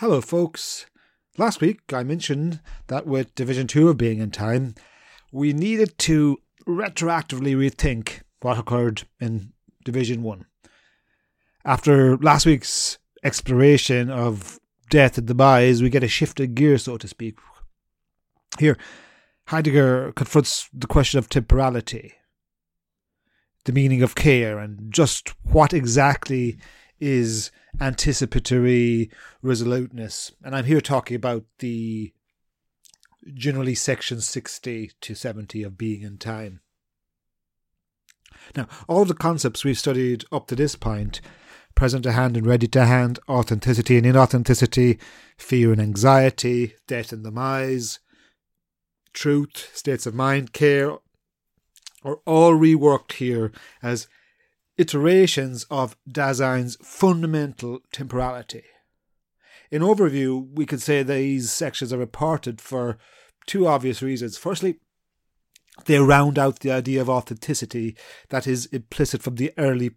Hello, folks. Last week I mentioned that with Division 2 of Being and Time, we needed to retroactively rethink what occurred in Division 1. After last week's exploration of death and demise, we get a shift of gear, so to speak. Here, Heidegger confronts the question of temporality, the meaning of care, and just what exactly is anticipatory resoluteness. And I'm here talking about the generally section 60 to 70 of Being and Time. Now, all the concepts we've studied up to this point present to hand and ready to hand, authenticity and inauthenticity, fear and anxiety, death and demise, truth, states of mind, care, are all reworked here as iterations of Dasein's fundamental temporality. In overview, we could say these sections are reported for two obvious reasons. Firstly, they round out the idea of authenticity that is implicit from the early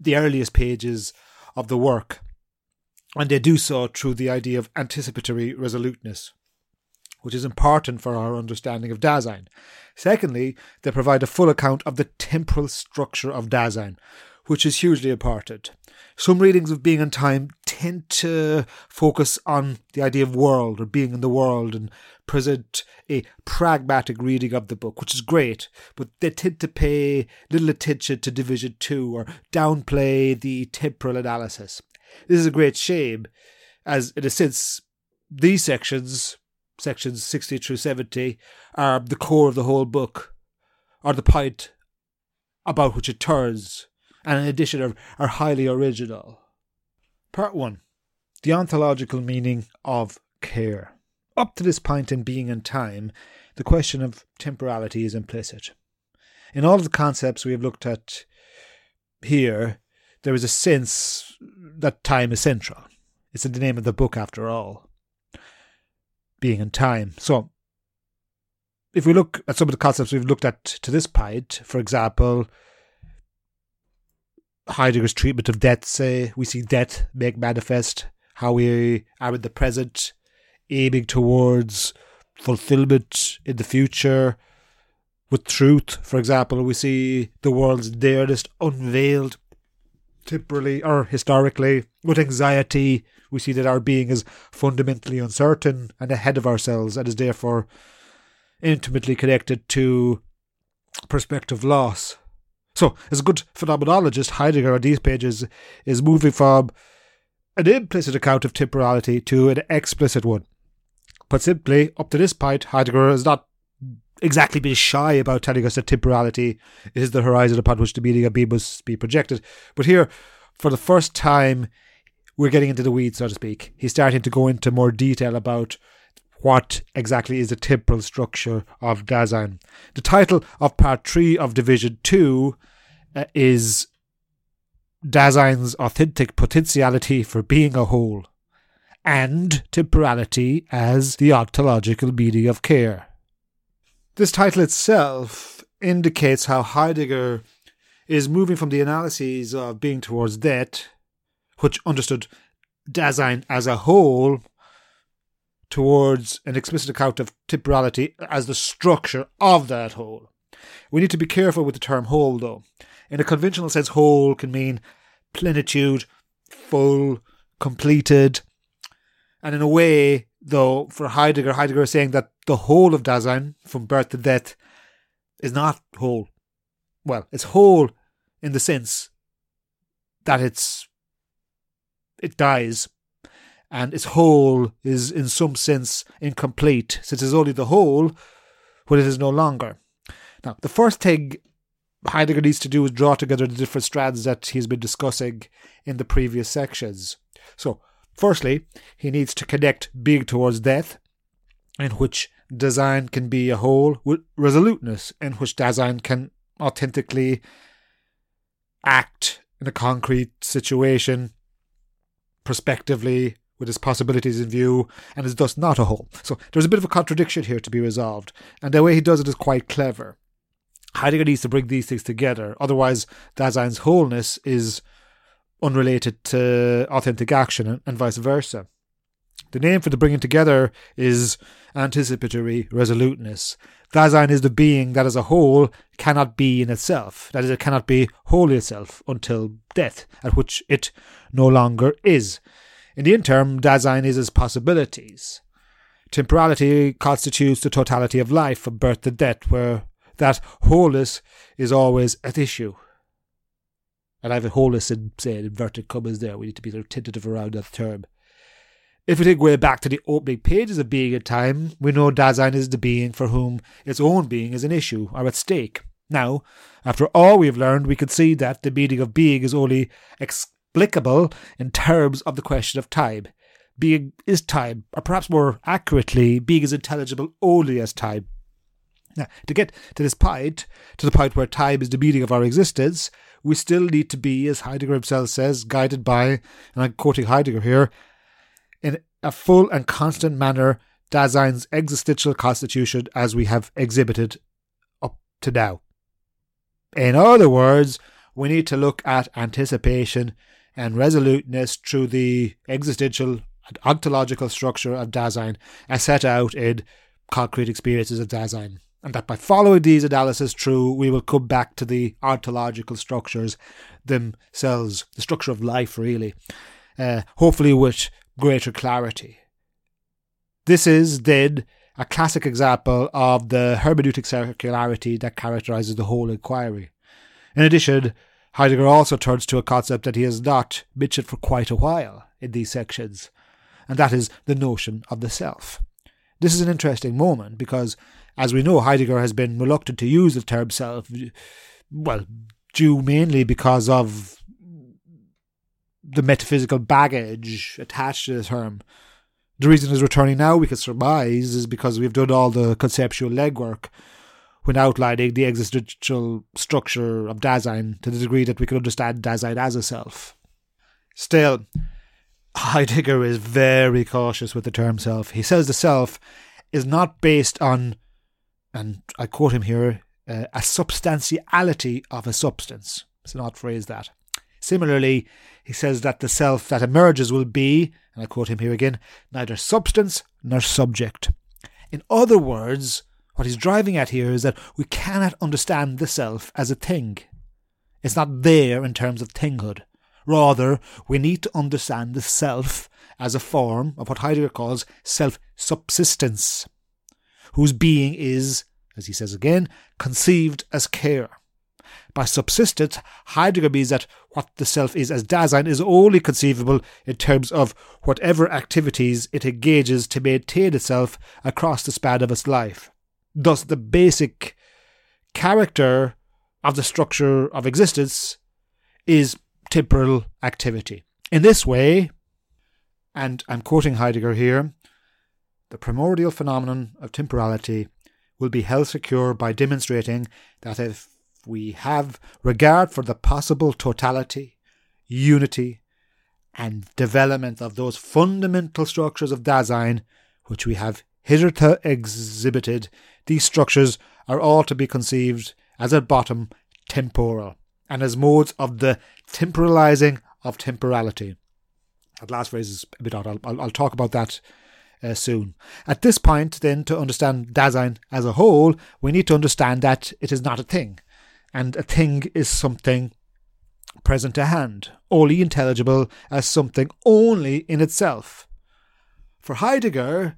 the earliest pages of the work, and they do so through the idea of anticipatory resoluteness which is important for our understanding of Dasein. Secondly, they provide a full account of the temporal structure of Dasein, which is hugely important. Some readings of Being and Time tend to focus on the idea of world or being in the world and present a pragmatic reading of the book, which is great, but they tend to pay little attention to Division 2 or downplay the temporal analysis. This is a great shame, as in a sense, these sections sections 60 through 70 are the core of the whole book, are the point about which it turns, and in addition are, are highly original. Part 1 The ontological meaning of care. Up to this point in being and time, the question of temporality is implicit. In all of the concepts we have looked at here, there is a sense that time is central. It's in the name of the book, after all being and time. So, if we look at some of the concepts we've looked at to this point, for example, Heidegger's treatment of death, say, we see death make manifest how we are in the present, aiming towards fulfillment in the future. With truth, for example, we see the world's nearness unveiled temporally or historically. With anxiety, we see that our being is fundamentally uncertain and ahead of ourselves and is therefore intimately connected to perspective loss. So, as a good phenomenologist, Heidegger on these pages is moving from an implicit account of temporality to an explicit one. Put simply, up to this point, Heidegger is not exactly been shy about telling us that temporality is the horizon upon which the meaning of being must be projected. But here, for the first time, we're getting into the weeds, so to speak. He's starting to go into more detail about what exactly is the temporal structure of Dasein. The title of part three of Division 2 uh, is Dasein's authentic potentiality for being a whole and temporality as the ontological meaning of care. This title itself indicates how Heidegger is moving from the analyses of being towards that, which understood Dasein as a whole towards an explicit account of temporality as the structure of that whole. We need to be careful with the term whole, though. In a conventional sense, whole can mean plenitude, full, completed. And in a way, though, for Heidegger, Heidegger is saying that the whole of Dasein, from birth to death, is not whole. Well, it's whole in the sense that it's it dies, and its whole is in some sense incomplete, since it's only the whole when it is no longer. Now, the first thing Heidegger needs to do is draw together the different strands that he's been discussing in the previous sections. So, firstly, he needs to connect being towards death, in which Dasein can be a whole, with resoluteness, in which Dasein can authentically act in a concrete situation prospectively with its possibilities in view and is thus not a whole. So there's a bit of a contradiction here to be resolved, and the way he does it is quite clever. Heidegger needs to bring these things together, otherwise, Dasein's wholeness is unrelated to authentic action and, vice versa. The name for the bringing together is anticipatory resoluteness. Dasein is the being that as a whole cannot be in itself. That is, it cannot be wholly itself until death, at which it no longer is. In the interim, Dasein is its possibilities. Temporality constitutes the totality of life from birth to death, where that wholeness is always at issue. And I have a wholeness in, say, inverted commas there. We need to be sort of tentative around that term. If we take way back to the opening pages of Being and Time, we know Dasein is the being for whom its own being is an issue or at stake. Now, after all we have learned, we can see that the meaning of being is only explicable in terms of the question of time. Being is time, or perhaps more accurately, being is intelligible only as time. Now, to get to this point, to the point where time is the meaning of our existence, we still need to be, as Heidegger himself says, guided by, and I'm quoting Heidegger here, in a full and constant manner Dasein's existential constitution as we have exhibited up to now. In other words, we need to look at anticipation and resoluteness through the existential and ontological structure of Dasein as set out in concrete experiences of Dasein. And that by following these analyses through, we will come back to the ontological structures themselves, the structure of life, really. Uh, hopefully, with greater clarity. This is, then, a classic example of the hermeneutic circularity that characterizes the whole inquiry. In addition, Heidegger also turns to a concept that he has not mentioned for quite a while in these sections, and that is the notion of the self. This is an interesting moment because, as we know, Heidegger has been reluctant to use the term self, well, due mainly because of the metaphysical baggage attached to the term. The reason it's returning now, we can surmise, is because we've done all the conceptual legwork when outlining the existential structure of Dasein to the degree that we can understand Dasein as a self. Still, Heidegger is very cautious with the term self. He says the self is not based on, and I quote him here, uh, a substantiality of a substance. It's an odd phrase that. Similarly, he says that the self that emerges will be, and I quote him here again, neither substance nor subject. In other words, what he's driving at here is that we cannot understand the self as a thing. It's not there in terms of thinghood. Rather, we need to understand the self as a form of what Heidegger calls self subsistence, whose being is, as he says again, conceived as care. By subsistence, Heidegger means that what the self is as Dasein is only conceivable in terms of whatever activities it engages to maintain itself across the span of its life. Thus, the basic character of the structure of existence is temporal activity. In this way, and I'm quoting Heidegger here, the primordial phenomenon of temporality will be held secure by demonstrating that if we have regard for the possible totality, unity, and development of those fundamental structures of Dasein which we have hitherto exhibited, these structures are all to be conceived as at bottom temporal, and as modes of the temporalizing of temporality. That last phrase is a bit odd. I'll, I'll, I'll talk about that uh, soon. At this point, then, to understand Dasein as a whole, we need to understand that it is not a thing and a thing is something present to hand, only intelligible as something only in itself. For Heidegger,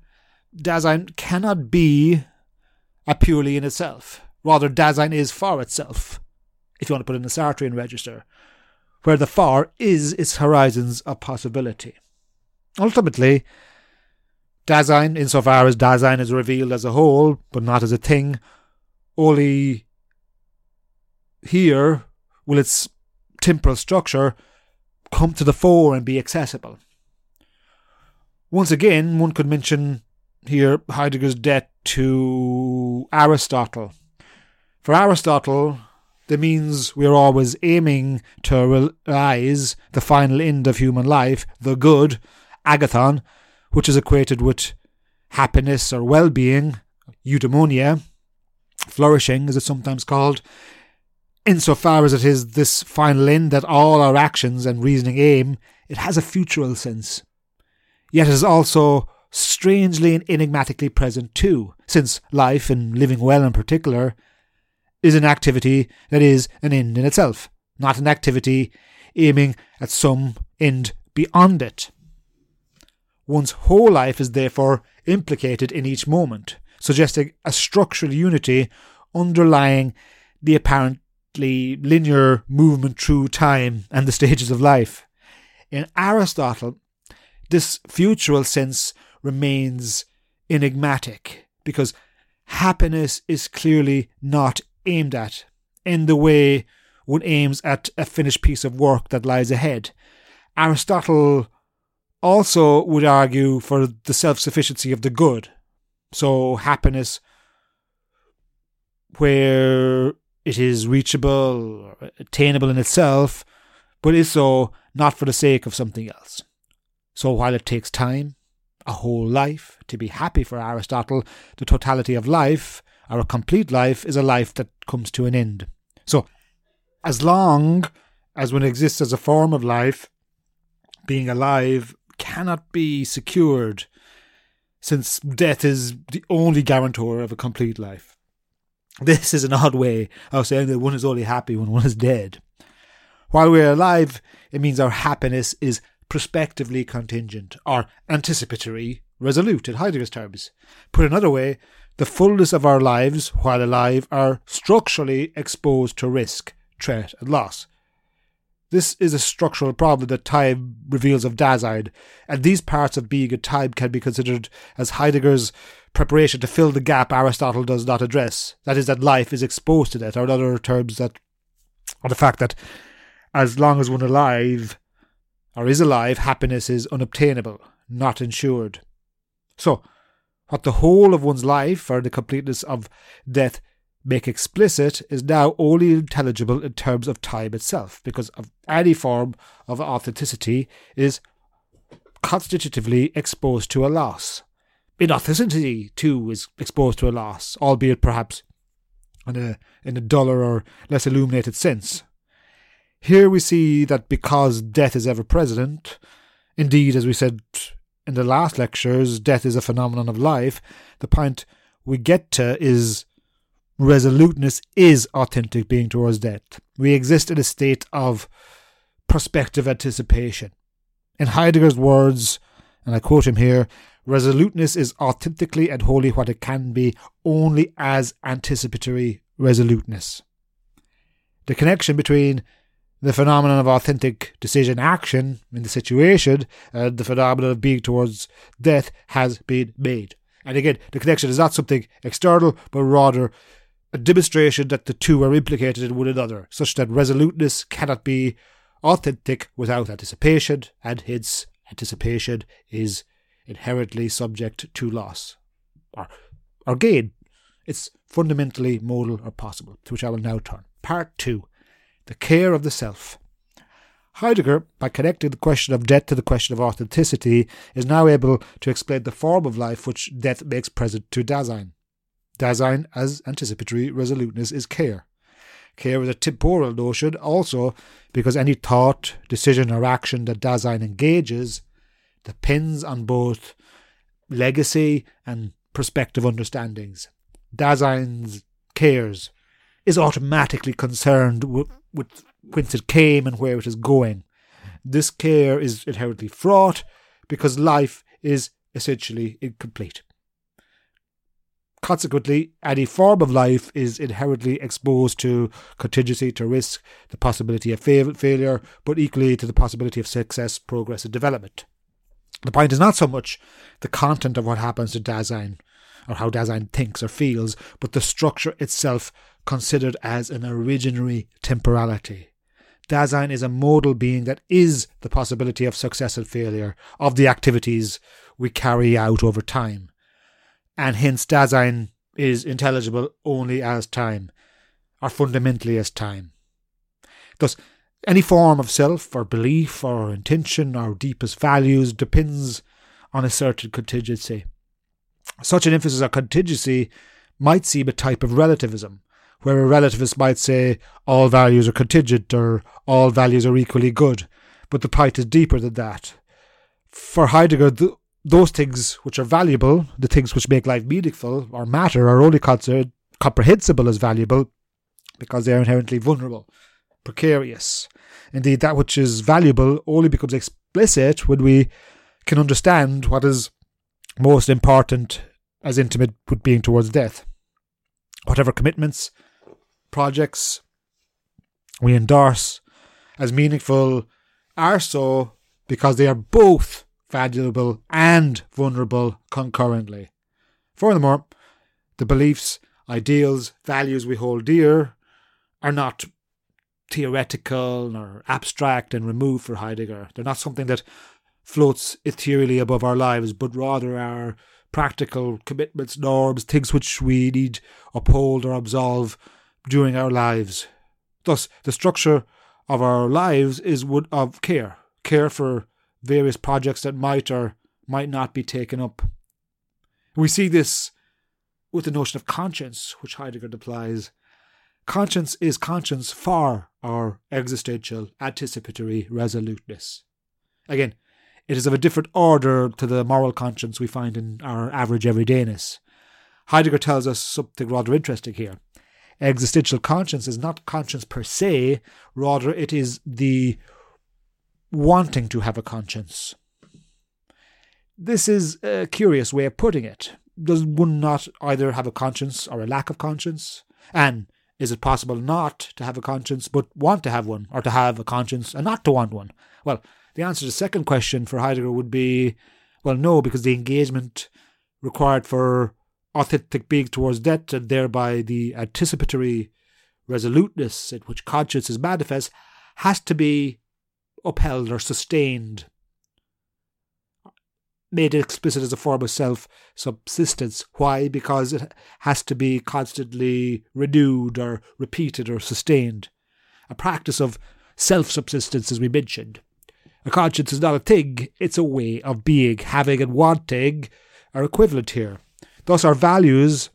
Dasein cannot be a purely in itself. Rather, Dasein is for itself, if you want to put it in the Sartrean register, where the far is its horizons of possibility. Ultimately, Dasein, insofar as Dasein is revealed as a whole, but not as a thing, only here will its temporal structure come to the fore and be accessible. Once again, one could mention here Heidegger's debt to Aristotle. For Aristotle, the means we are always aiming to realize the final end of human life, the good, agathon, which is equated with happiness or well being, eudaimonia, flourishing as it's sometimes called, insofar as it is this final end that all our actions and reasoning aim, it has a futural sense. yet it is also strangely and enigmatically present too, since life, and living well in particular, is an activity that is an end in itself, not an activity aiming at some end beyond it. One's whole life is therefore implicated in each moment, suggesting a structural unity underlying the apparently linear movement through time and the stages of life. In Aristotle, this futural sense remains enigmatic because happiness is clearly not aimed at in the way one aims at a finished piece of work that lies ahead. Aristotle also would argue for the self sufficiency of the good. So, happiness, where it is reachable, attainable in itself, but is so not for the sake of something else. So, while it takes time, a whole life, to be happy for Aristotle, the totality of life, or a complete life, is a life that comes to an end. So, as long as one exists as a form of life, being alive cannot be secured, since death is the only guarantor of a complete life. This is an odd way of saying that one is only happy when one is dead. While we're alive, it means our happiness is prospectively contingent, or anticipatory, resolute in Heidegger's terms. Put another way, the fullness of our lives, while alive, are structurally exposed to risk, threat, and loss. This is a structural problem that time reveals of Dasein, and these parts of being and time can be considered as Heidegger's preparation to fill the gap Aristotle does not address. That is, that life is exposed to that, or in other terms, that or the fact that as long as one alive or is alive, happiness is unobtainable, not ensured. So, what the whole of one's life or the completeness of death make explicit is now only intelligible in terms of time itself, because of any form of authenticity is constitutively exposed to a loss. Inauthenticity, too, is exposed to a loss, albeit perhaps in a, in a duller or less illuminated sense. Here we see that because death is ever present, indeed, as we said in the last lectures, death is a phenomenon of life, the point we get to is resoluteness is authentic being towards death. We exist in a state of prospective anticipation. In Heidegger's words, and I quote him here, resoluteness is authentically and wholly what it can be only as anticipatory resoluteness. The connection between the phenomenon of authentic decision action in the situation and the phenomenon of being towards death has been made. And again, the connection is not something external, but rather a demonstration that the two are implicated in one another, such that resoluteness cannot be authentic without anticipation, and hence anticipation is inherently subject to loss uh, or, or gain. It's fundamentally modal or possible, to which I will now turn. Part 2 The Care of the Self. Heidegger, by connecting the question of death to the question of authenticity, is now able to explain the form of life which death makes present to Dasein. Dasein as anticipatory resoluteness is care. Care is a temporal notion also because any thought, decision, or action that Dasein engages depends on both legacy and prospective understandings. Dasein's cares is automatically concerned with, with whence it came and where it is going. This care is inherently fraught because life is essentially incomplete. Consequently, any form of life is inherently exposed to contingency, to risk, the possibility of fail- failure, but equally to the possibility of success, progress, and development. The point is not so much the content of what happens to Dasein, or how Dasein thinks or feels, but the structure itself considered as an originary temporality. Dasein is a modal being that is the possibility of success and failure of the activities we carry out over time and hence Dasein is intelligible only as time, or fundamentally as time. Thus, any form of self or belief or intention or deepest values depends on a certain contingency. Such an emphasis on contingency might seem a type of relativism, where a relativist might say all values are contingent or all values are equally good, but the point is deeper than that. For Heidegger, the those things which are valuable, the things which make life meaningful or matter, are only considered comprehensible as valuable because they are inherently vulnerable, precarious. Indeed, that which is valuable only becomes explicit when we can understand what is most important as intimate with being towards death. Whatever commitments, projects we endorse as meaningful are so because they are both valuable and vulnerable concurrently. Furthermore, the beliefs, ideals, values we hold dear are not theoretical nor abstract and removed for Heidegger. They're not something that floats ethereally above our lives, but rather are practical commitments, norms, things which we need uphold or absolve during our lives. Thus, the structure of our lives is one of care, care for various projects that might or might not be taken up. We see this with the notion of conscience, which Heidegger applies. Conscience is conscience for our existential anticipatory resoluteness. Again, it is of a different order to the moral conscience we find in our average everydayness. Heidegger tells us something rather interesting here. Existential conscience is not conscience per se, rather, it is the wanting to have a conscience. This is a curious way of putting it. Does one not either have a conscience or a lack of conscience? And is it possible not to have a conscience but want to have one, or to have a conscience and not to want one? Well, the answer to the second question for Heidegger would be well, no, because the engagement required for authentic being towards death and thereby the anticipatory resoluteness in which conscience is manifest has to be upheld or sustained, made explicit as a form of self subsistence. Why? Because it has to be constantly renewed or repeated or sustained. A practice of self subsistence, as we mentioned. A conscience is not a thing, it's a way of being. Having and wanting are equivalent here. Thus, our values,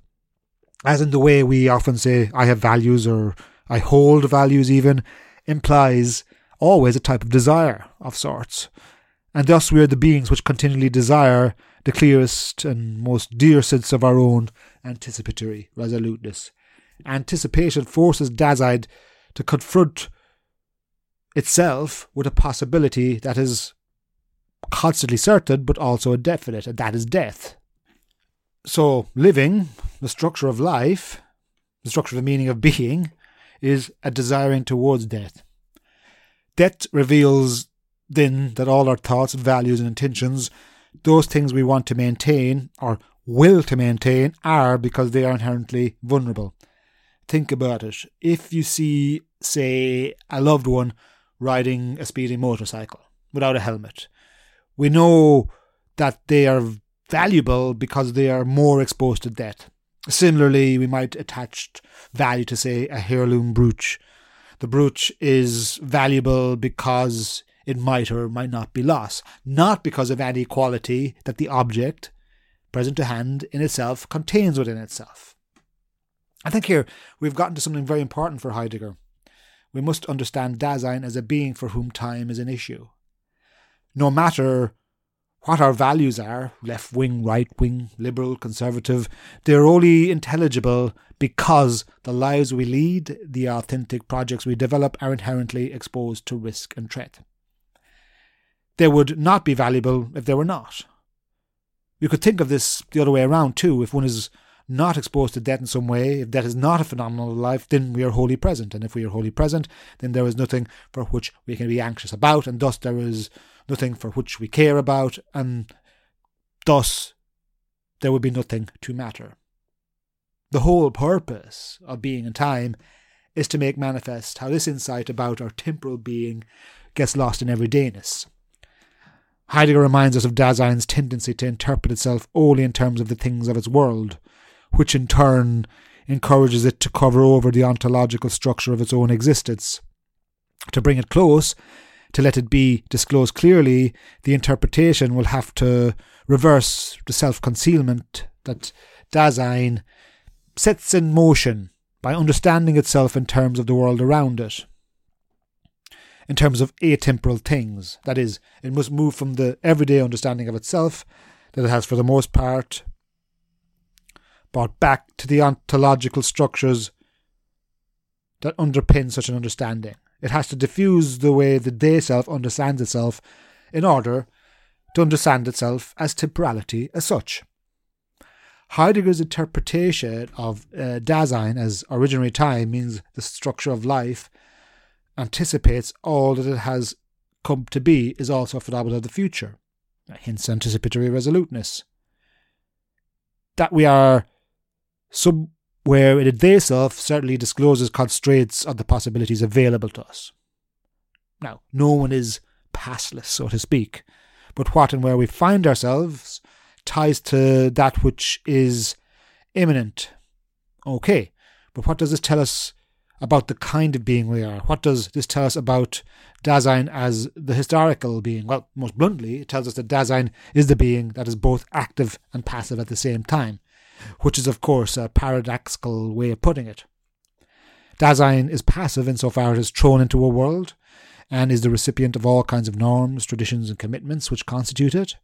as in the way we often say, I have values or I hold values, even, implies always a type of desire of sorts. And thus we are the beings which continually desire the clearest and most dear sense of our own anticipatory resoluteness. Anticipation forces Dasein to confront itself with a possibility that is constantly certain but also indefinite, and that is death. So, living, the structure of life, the structure of the meaning of being, is a desiring towards death. Death reveals then that all our thoughts, values, and intentions, those things we want to maintain or will to maintain, are because they are inherently vulnerable. Think about it. If you see, say, a loved one riding a speeding motorcycle without a helmet, we know that they are valuable because they are more exposed to death. Similarly, we might attach value to, say, a heirloom brooch the brooch is valuable because it might or might not be lost, not because of any quality that the object present to hand in itself contains within itself. I think here we've gotten to something very important for Heidegger. We must understand Dasein as a being for whom time is an issue. No matter what our values are left wing, right wing, liberal, conservative they're only intelligible because the lives we lead, the authentic projects we develop, are inherently exposed to risk and threat. They would not be valuable if they were not. You could think of this the other way around too. If one is not exposed to debt in some way, if debt is not a phenomenon of life, then we are wholly present. And if we are wholly present, then there is nothing for which we can be anxious about, and thus there is nothing for which we care about, and thus there would be nothing to matter. The whole purpose of being in time is to make manifest how this insight about our temporal being gets lost in everydayness. Heidegger reminds us of Dasein's tendency to interpret itself only in terms of the things of its world, which in turn encourages it to cover over the ontological structure of its own existence. To bring it close, to let it be disclosed clearly, the interpretation will have to reverse the self concealment that Dasein sets in motion by understanding itself in terms of the world around it, in terms of atemporal things. That is, it must move from the everyday understanding of itself that it has, for the most part, brought back to the ontological structures that underpin such an understanding. It has to diffuse the way the they self understands itself in order to understand itself as temporality as such. Heidegger's interpretation of uh, Dasein as originary time means the structure of life anticipates all that it has come to be is also a phenomenon of the future, hence anticipatory resoluteness. That we are somewhere in a they self certainly discloses constraints on the possibilities available to us. Now, no one is passless, so to speak, but what and where we find ourselves ties to that which is imminent. Okay, but what does this tell us about the kind of being we are? What does this tell us about Dasein as the historical being? Well, most bluntly, it tells us that Dasein is the being that is both active and passive at the same time, which is, of course, a paradoxical way of putting it. Dasein is passive insofar as it is thrown into a world and is the recipient of all kinds of norms, traditions, and commitments which constitute it.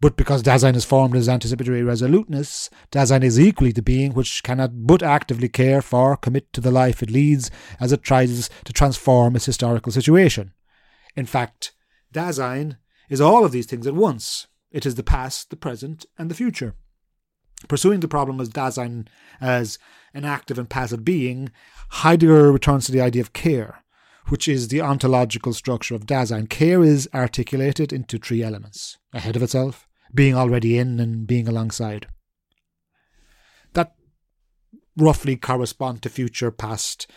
But because Dasein is formed as anticipatory resoluteness, Dasein is equally the being which cannot but actively care for, commit to the life it leads as it tries to transform its historical situation. In fact, Dasein is all of these things at once. It is the past, the present, and the future. Pursuing the problem as Dasein as an active and passive being, Heidegger returns to the idea of care, which is the ontological structure of Dasein. Care is articulated into three elements ahead of itself, being already in, and being alongside. That roughly correspond to future, past,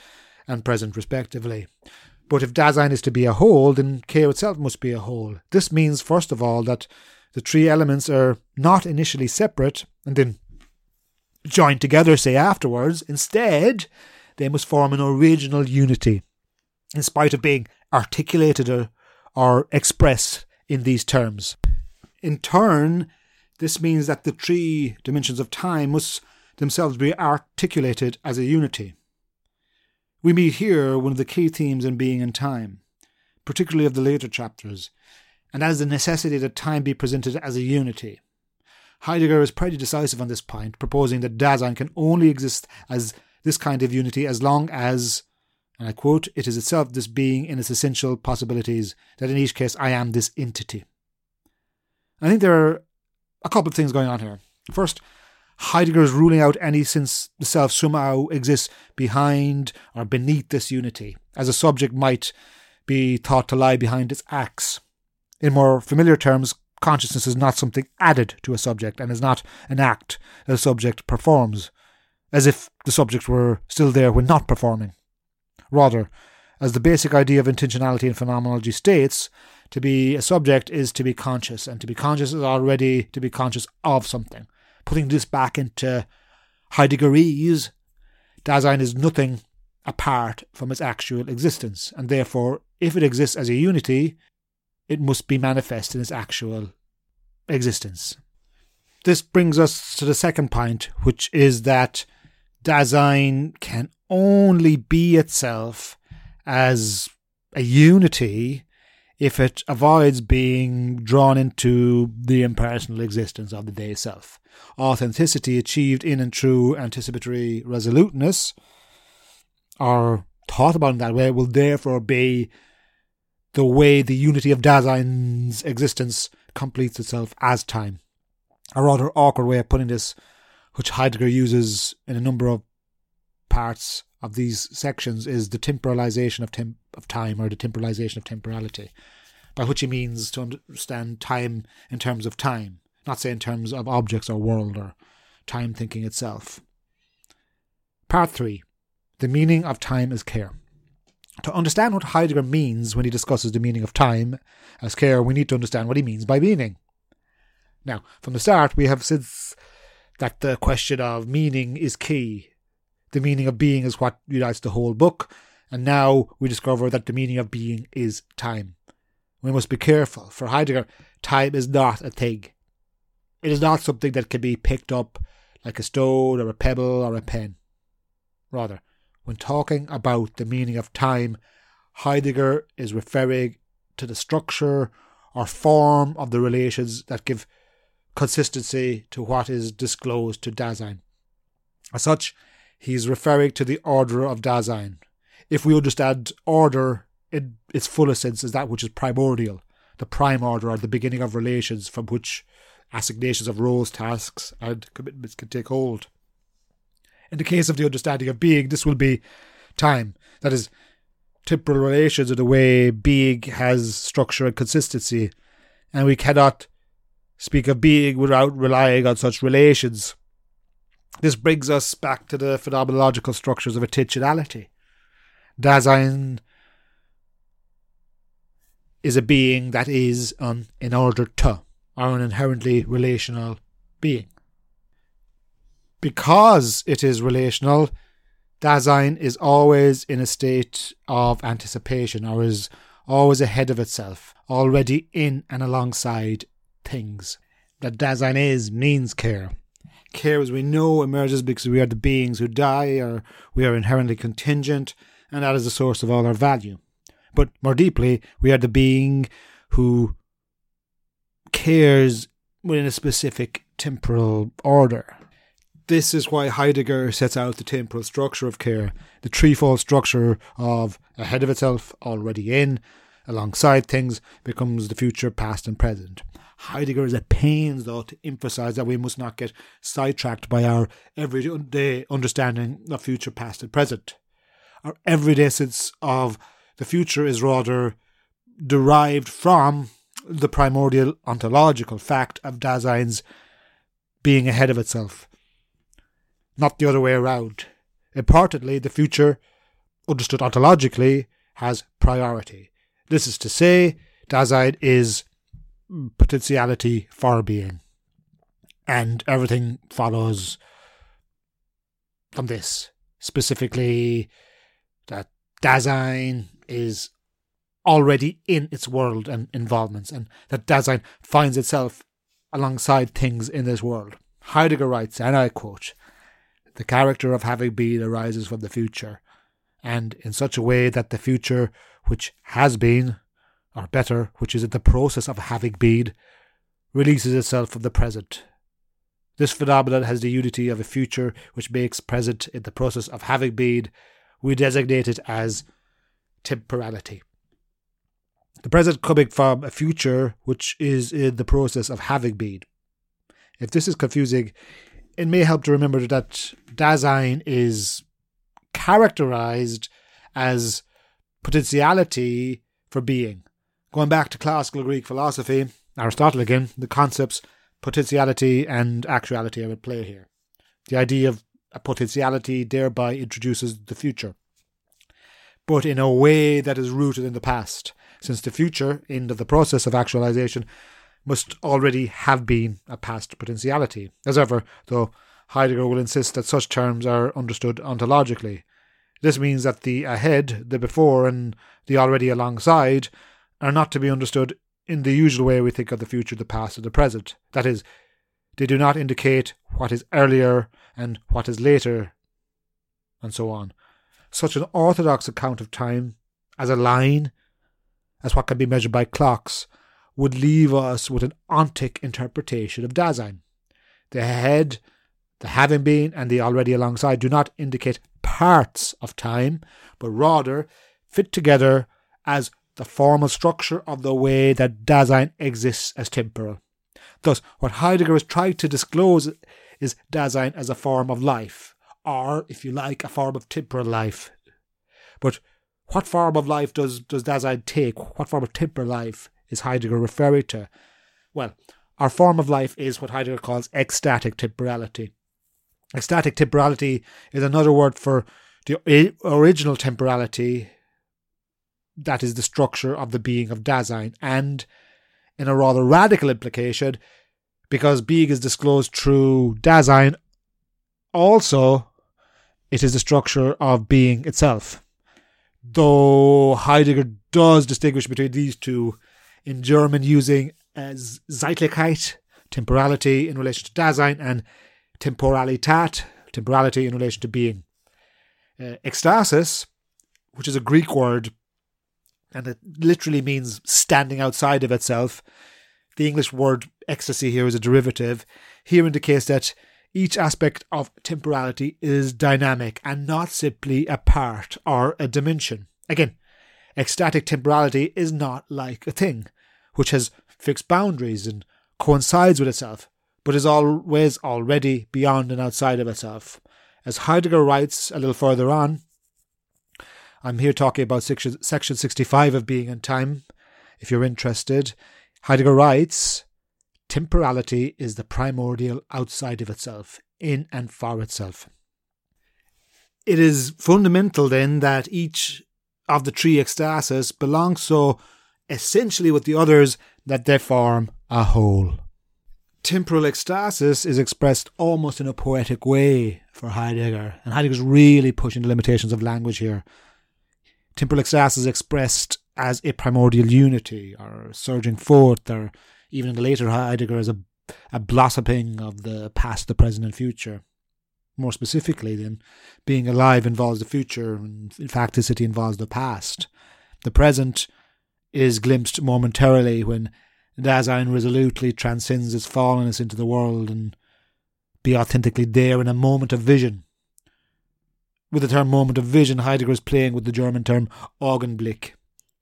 and present, respectively. But if Dasein is to be a whole, then care itself must be a whole. This means, first of all, that the three elements are not initially separate and then joined together, say afterwards. Instead, they must form an original unity in spite of being articulated or, or expressed in these terms. In turn, this means that the three dimensions of time must themselves be articulated as a unity. We meet here one of the key themes in being and time, particularly of the later chapters, and is the necessity that time be presented as a unity. Heidegger is pretty decisive on this point, proposing that Dasein can only exist as this kind of unity as long as and I quote, It is itself this being in its essential possibilities, that in each case I am this entity. I think there are a couple of things going on here. First, Heidegger is ruling out any sense the self somehow exists behind or beneath this unity, as a subject might be thought to lie behind its acts. In more familiar terms, consciousness is not something added to a subject and is not an act a subject performs, as if the subject were still there when not performing. Rather, as the basic idea of intentionality in phenomenology states, to be a subject is to be conscious, and to be conscious is already to be conscious of something. Putting this back into Heideggerese, Dasein is nothing apart from its actual existence, and therefore, if it exists as a unity, it must be manifest in its actual existence. This brings us to the second point, which is that Dasein can only be itself as a unity if it avoids being drawn into the impersonal existence of the they self. Authenticity achieved in and through anticipatory resoluteness, or thought about in that way, will therefore be the way the unity of Dasein's existence completes itself as time. A rather awkward way of putting this, which Heidegger uses in a number of parts of these sections is the temporalization of, temp- of time or the temporalization of temporality, by which he means to understand time in terms of time, not say in terms of objects or world or time thinking itself. Part 3 The meaning of time is care. To understand what Heidegger means when he discusses the meaning of time as care, we need to understand what he means by meaning. Now, from the start, we have said that the question of meaning is key the meaning of being is what unites the whole book, and now we discover that the meaning of being is time. We must be careful. For Heidegger, time is not a thing. It is not something that can be picked up like a stone or a pebble or a pen. Rather, when talking about the meaning of time, Heidegger is referring to the structure or form of the relations that give consistency to what is disclosed to Dasein. As such, he is referring to the order of Dasein. If we understand order in its fullest sense as that which is primordial, the prime order or the beginning of relations from which assignations of roles, tasks, and commitments can take hold. In the case of the understanding of being, this will be time. That is, temporal relations are the way being has structure and consistency, and we cannot speak of being without relying on such relations. This brings us back to the phenomenological structures of intentionality. Dasein is a being that is an in order to, or an inherently relational being. Because it is relational, Dasein is always in a state of anticipation or is always ahead of itself, already in and alongside things. That Dasein is means care. Care, as we know, emerges because we are the beings who die, or we are inherently contingent, and that is the source of all our value. But more deeply, we are the being who cares within a specific temporal order. This is why Heidegger sets out the temporal structure of care, the threefold structure of ahead of itself, already in, alongside things, becomes the future, past, and present. Heidegger is at pains, though, to emphasize that we must not get sidetracked by our everyday understanding of future, past, and present. Our everyday sense of the future is rather derived from the primordial ontological fact of Dasein's being ahead of itself, not the other way around. Importantly, the future, understood ontologically, has priority. This is to say, Dasein is potentiality for being. And everything follows from this. Specifically, that Dasein is already in its world and involvements, and that Dasein finds itself alongside things in this world. Heidegger writes, and I quote, The character of having been arises from the future, and in such a way that the future which has been or better, which is in the process of having been, releases itself from the present. This phenomenon has the unity of a future which makes present in the process of having been. We designate it as temporality. The present coming from a future which is in the process of having been. If this is confusing, it may help to remember that Dasein is characterized as potentiality for being. Going back to classical Greek philosophy, Aristotle again, the concepts potentiality and actuality are at play here. The idea of a potentiality thereby introduces the future, but in a way that is rooted in the past, since the future, in the process of actualization, must already have been a past potentiality. As ever, though Heidegger will insist that such terms are understood ontologically. This means that the ahead, the before, and the already alongside are not to be understood in the usual way we think of the future, the past, and the present. That is, they do not indicate what is earlier and what is later, and so on. Such an orthodox account of time as a line, as what can be measured by clocks, would leave us with an ontic interpretation of Dasein. The head, the having been, and the already alongside do not indicate parts of time, but rather fit together as the formal structure of the way that Dasein exists as temporal. Thus, what Heidegger has tried to disclose is Dasein as a form of life, or, if you like, a form of temporal life. But what form of life does, does Dasein take? What form of temporal life is Heidegger referring to? Well, our form of life is what Heidegger calls ecstatic temporality. Ecstatic temporality is another word for the original temporality that is the structure of the being of Dasein, and in a rather radical implication, because being is disclosed through Dasein, also it is the structure of being itself. Though Heidegger does distinguish between these two, in German using as Zeitlichkeit, temporality in relation to Dasein, and Temporalität, temporality in relation to being. Uh, ecstasis, which is a Greek word and it literally means standing outside of itself, the English word ecstasy here is a derivative, here indicates that each aspect of temporality is dynamic and not simply a part or a dimension. Again, ecstatic temporality is not like a thing, which has fixed boundaries and coincides with itself, but is always already beyond and outside of itself. As Heidegger writes a little further on, I'm here talking about section, section 65 of Being and Time, if you're interested. Heidegger writes, Temporality is the primordial outside of itself, in and for itself. It is fundamental then that each of the three ecstases belongs so essentially with the others that they form a whole. Temporal ecstasis is expressed almost in a poetic way for Heidegger, and Heidegger's really pushing the limitations of language here. Temporal ecstasis is expressed as a primordial unity, or surging forth, or even in the later Heidegger as a, a blossoming of the past, the present, and future. More specifically, then, being alive involves the future, and facticity involves the past. The present is glimpsed momentarily when Dasein resolutely transcends its fallenness into the world and be authentically there in a moment of vision. With the term moment of vision, Heidegger is playing with the German term Augenblick,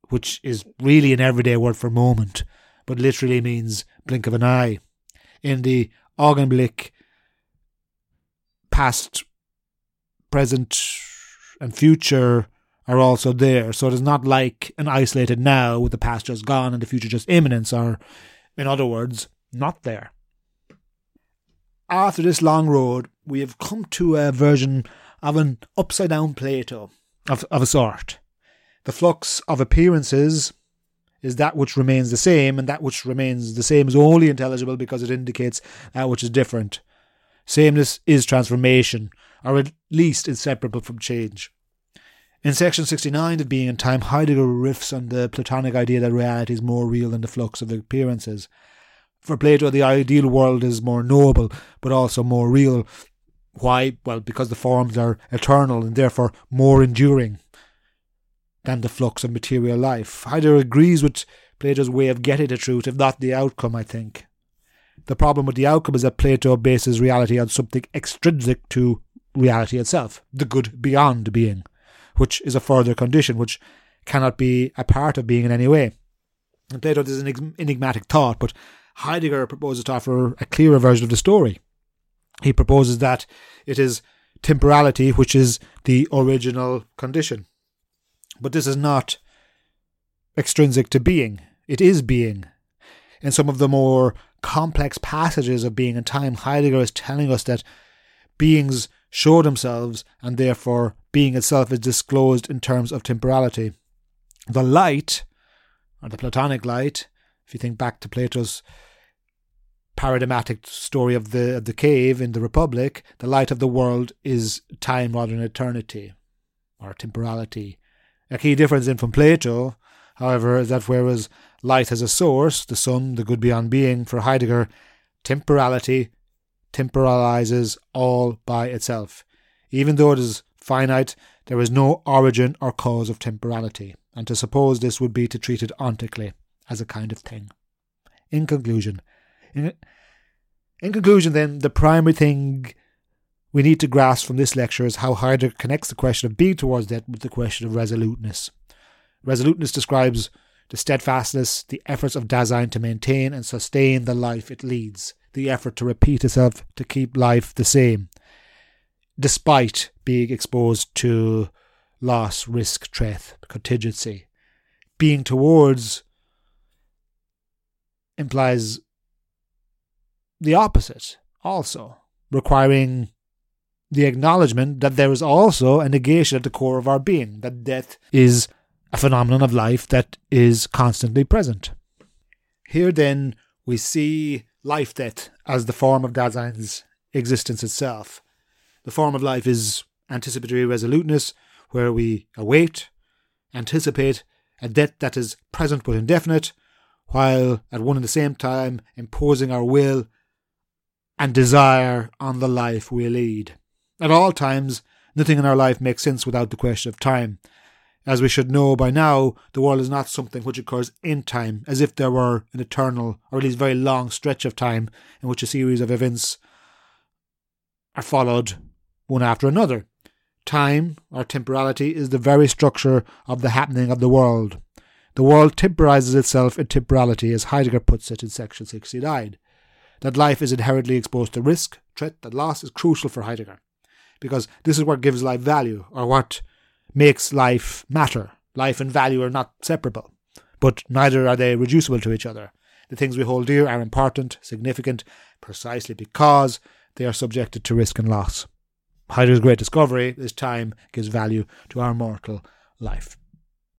which is really an everyday word for moment, but literally means blink of an eye. In the Augenblick, past, present, and future are also there. So it is not like an isolated now with the past just gone and the future just imminent, or, in other words, not there. After this long road, we have come to a version of an upside down Plato of, of a sort. The flux of appearances is that which remains the same, and that which remains the same is only intelligible because it indicates that which is different. Sameness is transformation, or at least inseparable from change. In section 69 of Being and Time, Heidegger riffs on the Platonic idea that reality is more real than the flux of appearances. For Plato, the ideal world is more noble, but also more real. Why? Well, because the forms are eternal and therefore more enduring than the flux of material life. Heidegger agrees with Plato's way of getting the truth, if not the outcome, I think. The problem with the outcome is that Plato bases reality on something extrinsic to reality itself, the good beyond being, which is a further condition which cannot be a part of being in any way. And Plato is an enigmatic thought, but Heidegger proposes to offer a clearer version of the story. He proposes that it is temporality which is the original condition. But this is not extrinsic to being, it is being. In some of the more complex passages of being and time, Heidegger is telling us that beings show themselves, and therefore being itself is disclosed in terms of temporality. The light, or the Platonic light, if you think back to Plato's paradigmatic story of the of the cave in the Republic, the light of the world is time rather than eternity, or temporality. A key difference in from Plato, however, is that whereas light has a source, the sun, the good beyond being, for Heidegger, temporality temporalizes all by itself. Even though it is finite, there is no origin or cause of temporality, and to suppose this would be to treat it ontically, as a kind of thing. In conclusion, in, in conclusion, then, the primary thing we need to grasp from this lecture is how Heidegger connects the question of being towards death with the question of resoluteness. Resoluteness describes the steadfastness, the efforts of Dasein to maintain and sustain the life it leads, the effort to repeat itself to keep life the same, despite being exposed to loss, risk, threat, contingency. Being towards implies the opposite also, requiring the acknowledgement that there is also a negation at the core of our being, that death is a phenomenon of life that is constantly present. Here then we see life death as the form of Dasein's existence itself. The form of life is anticipatory resoluteness, where we await, anticipate a debt that is present but indefinite, while at one and the same time imposing our will and desire on the life we lead. At all times, nothing in our life makes sense without the question of time. As we should know by now, the world is not something which occurs in time, as if there were an eternal, or at least very long stretch of time in which a series of events are followed one after another. Time, or temporality, is the very structure of the happening of the world. The world temporizes itself in temporality, as Heidegger puts it in section 69. That life is inherently exposed to risk, threat, and loss is crucial for Heidegger, because this is what gives life value, or what makes life matter. Life and value are not separable, but neither are they reducible to each other. The things we hold dear are important, significant, precisely because they are subjected to risk and loss. Heidegger's great discovery is time gives value to our mortal life.